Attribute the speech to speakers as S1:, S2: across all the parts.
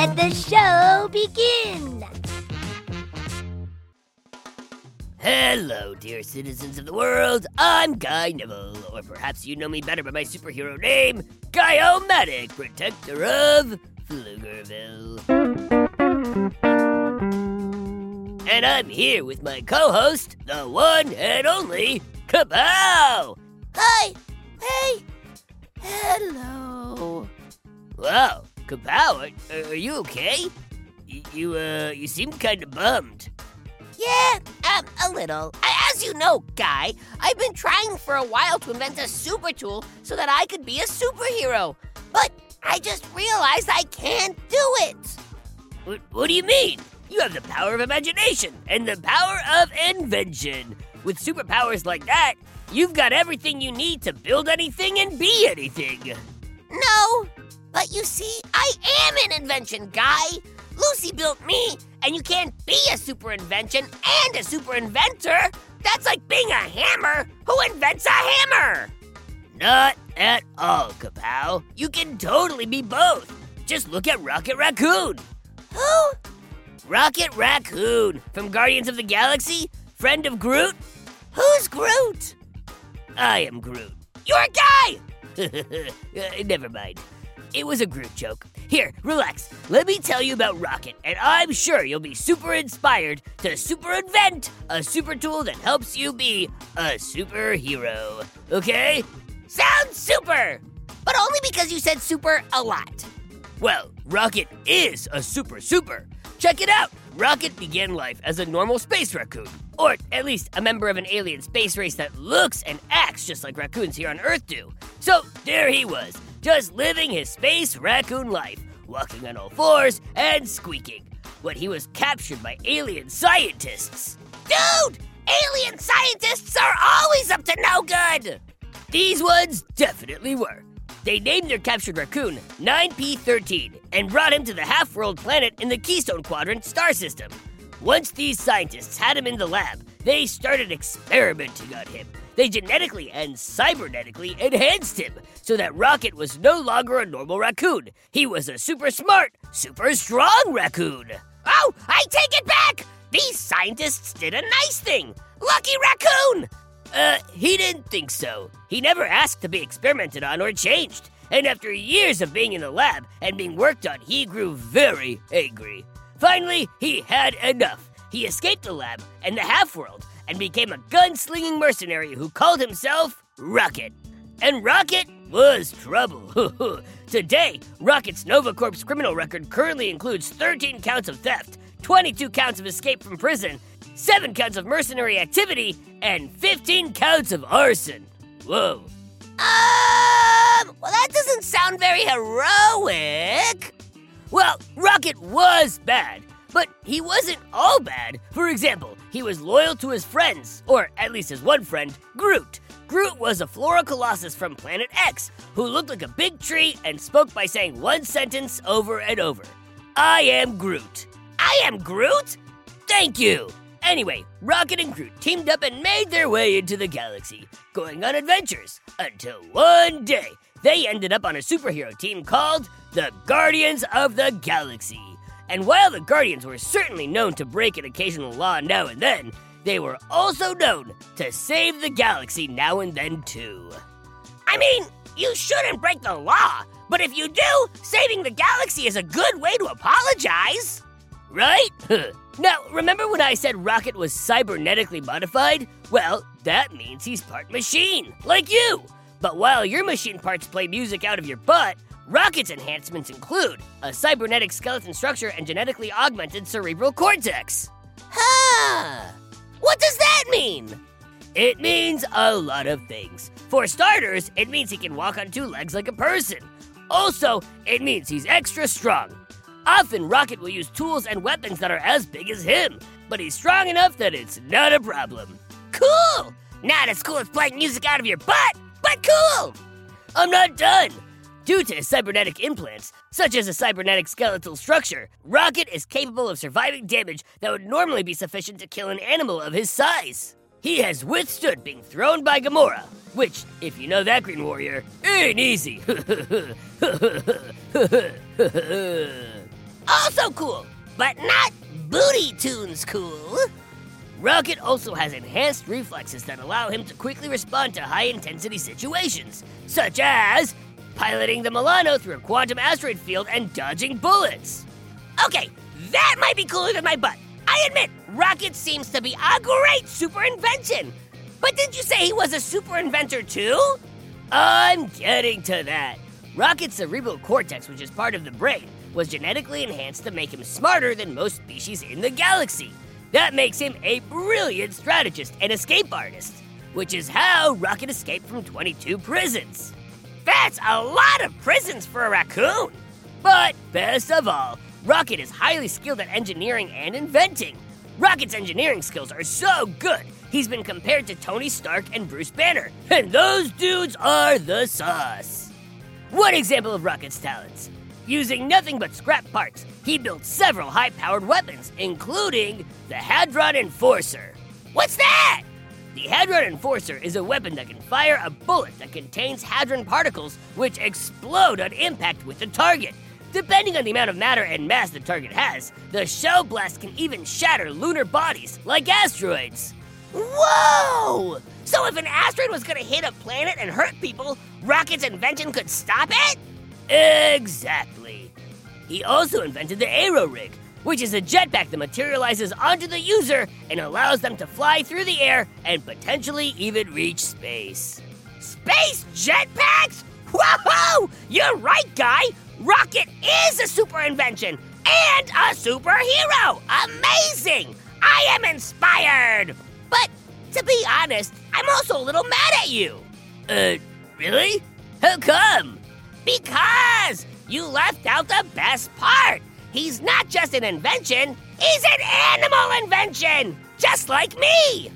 S1: Let the show begin.
S2: Hello, dear citizens of the world. I'm Guy Neville, or perhaps you know me better by my superhero name, Guy-O-Matic, protector of Pflugerville. And I'm here with my co-host, the one and only Kapow.
S1: Hi. Hey. Hello.
S2: Wow, Kapow, are, are you okay? Y- You uh, you seem kind of bummed.
S3: Yeah, um, a little. As you know, Guy, I've been trying for a while to invent a super tool so that I could be a superhero. But I just realized I can't do it.
S2: What, what do you mean? You have the power of imagination and the power of invention. With superpowers like that, you've got everything you need to build anything and be anything.
S3: No, but you see, I am an invention, Guy. Lucy built me, and you can't be a super invention and a super inventor. That's like being a hammer who invents a hammer.
S2: Not at all, Kapow. You can totally be both. Just look at Rocket Raccoon.
S3: Who?
S2: Rocket Raccoon from Guardians of the Galaxy, friend of Groot.
S3: Who's Groot?
S2: I am Groot.
S3: You're a guy.
S2: Uh, Never mind. It was a Groot joke. Here, relax. Let me tell you about Rocket, and I'm sure you'll be super inspired to super invent a super tool that helps you be a superhero. Okay?
S3: Sounds super, but only because you said super a lot.
S2: Well, Rocket is a super super. Check it out. Rocket began life as a normal space raccoon, or at least a member of an alien space race that looks and acts just like raccoons here on Earth do. So there he was, just living his space raccoon life, walking on all fours and squeaking. When he was captured by alien scientists.
S3: Dude, alien scientists are always up to no good.
S2: These ones definitely were. They named their captured raccoon 9P13 and brought him to the half world planet in the Keystone Quadrant star system. Once these scientists had him in the lab, they started experimenting on him. They genetically and cybernetically enhanced him so that Rocket was no longer a normal raccoon. He was a super smart, super strong raccoon.
S3: Oh, I take it back. These scientists did a nice thing. Lucky raccoon.
S2: Uh, he didn't think so. He never asked to be experimented on or changed. And after years of being in the lab and being worked on, he grew very angry. Finally, he had enough. He escaped the lab and the half world and became a gunslinging mercenary who called himself Rocket. And Rocket was trouble. Today, Rocket's Nova Corp's criminal record currently includes 13 counts of theft, 22 counts of escape from prison, 7 counts of mercenary activity, and 15 counts of arson. Whoa.
S3: Um, well, that doesn't sound very heroic.
S2: Well, Rocket was bad, but he wasn't all bad. For example, he was loyal to his friends, or at least his one friend, Groot. Groot was a Flora Colossus from Planet X who looked like a big tree and spoke by saying one sentence over and over I am Groot.
S3: I am Groot.
S2: Thank you! Anyway, Rocket and Groot teamed up and made their way into the galaxy, going on adventures, until one day they ended up on a superhero team called the Guardians of the Galaxy. And while the Guardians were certainly known to break an occasional law now and then, they were also known to save the galaxy now and then too.
S3: I mean, you shouldn't break the law, but if you do, saving the galaxy is a good way to apologize.
S2: Right? now, remember when I said Rocket was cybernetically modified? Well, that means he's part machine, like you. But while your machine parts play music out of your butt, Rocket's enhancements include a cybernetic skeleton structure and genetically augmented cerebral cortex.
S3: Huh. What does that mean?
S2: It means a lot of things. For starters, it means he can walk on two legs like a person. Also, it means he's extra strong. Often, Rocket will use tools and weapons that are as big as him, but he's strong enough that it's not a problem.
S3: Cool! Not as cool as playing music out of your butt, but cool!
S2: I'm not done! Due to his cybernetic implants, such as a cybernetic skeletal structure, Rocket is capable of surviving damage that would normally be sufficient to kill an animal of his size. He has withstood being thrown by Gamora, which, if you know that Green Warrior, ain't easy.
S3: also cool, but not booty tunes cool.
S2: Rocket also has enhanced reflexes that allow him to quickly respond to high intensity situations, such as piloting the Milano through a quantum asteroid field and dodging bullets.
S3: Okay, that might be cooler than my butt. I admit, Rocket seems to be a great super invention. But did you say he was a super inventor too?
S2: I'm getting to that. Rocket's cerebral cortex, which is part of the brain, was genetically enhanced to make him smarter than most species in the galaxy. That makes him a brilliant strategist and escape artist, which is how Rocket escaped from 22 prisons.
S3: That's a lot of prisons for a raccoon!
S2: But best of all, Rocket is highly skilled at engineering and inventing. Rocket's engineering skills are so good, he's been compared to Tony Stark and Bruce Banner, and those dudes are the sauce. One example of Rocket's talents Using nothing but scrap parts, he built several high powered weapons, including the Hadron Enforcer.
S3: What's that?
S2: The Hadron Enforcer is a weapon that can fire a bullet that contains hadron particles which explode on impact with the target. Depending on the amount of matter and mass the target has, the shell blast can even shatter lunar bodies like asteroids.
S3: Whoa! So if an asteroid was gonna hit a planet and hurt people, Rocket's invention could stop it?
S2: Exactly. He also invented the Aero Rig, which is a jetpack that materializes onto the user and allows them to fly through the air and potentially even reach space.
S3: Space jetpacks? Whoa! You're right, guy! Rocket is a super invention and a superhero! Amazing! I am inspired! But to be honest, I'm also a little mad at you.
S2: Uh, really? How come?
S3: Because you left out the best part. He's not just an invention, he's an animal invention, just like me.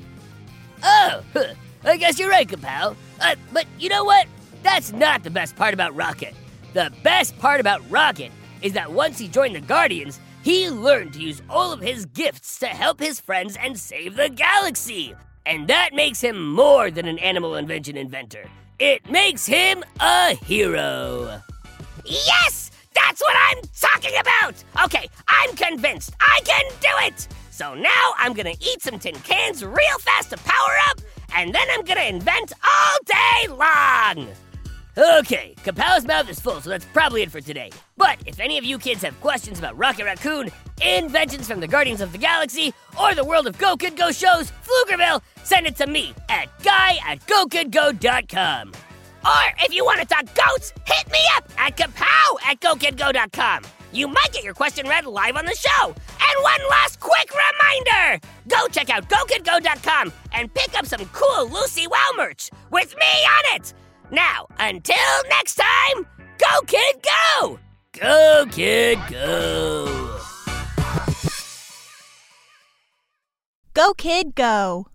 S2: Oh, I guess you're right, Kapow. Uh, but you know what? That's not the best part about Rocket. The best part about Rocket is that once he joined the Guardians, he learned to use all of his gifts to help his friends and save the galaxy. And that makes him more than an animal invention inventor. It makes him a hero.
S3: Yes! That's what I'm talking about! Okay, I'm convinced. I can do it! So now I'm gonna eat some tin cans real fast to power up, and then I'm gonna invent all day long!
S2: Okay, Kapow's mouth is full, so that's probably it for today. But if any of you kids have questions about Rocket Raccoon, inventions from the Guardians of the Galaxy, or the world of Go Kid Go shows, Pflugerville, send it to me at guy at gokidgo.com.
S3: Or if you want to talk goats, hit me up at kapow at gokidgo.com. You might get your question read live on the show. And one last quick reminder go check out gokidgo.com and pick up some cool Lucy Wow merch with me on it. Now, until next time, go kid go!
S2: Go kid go!
S4: Go kid go!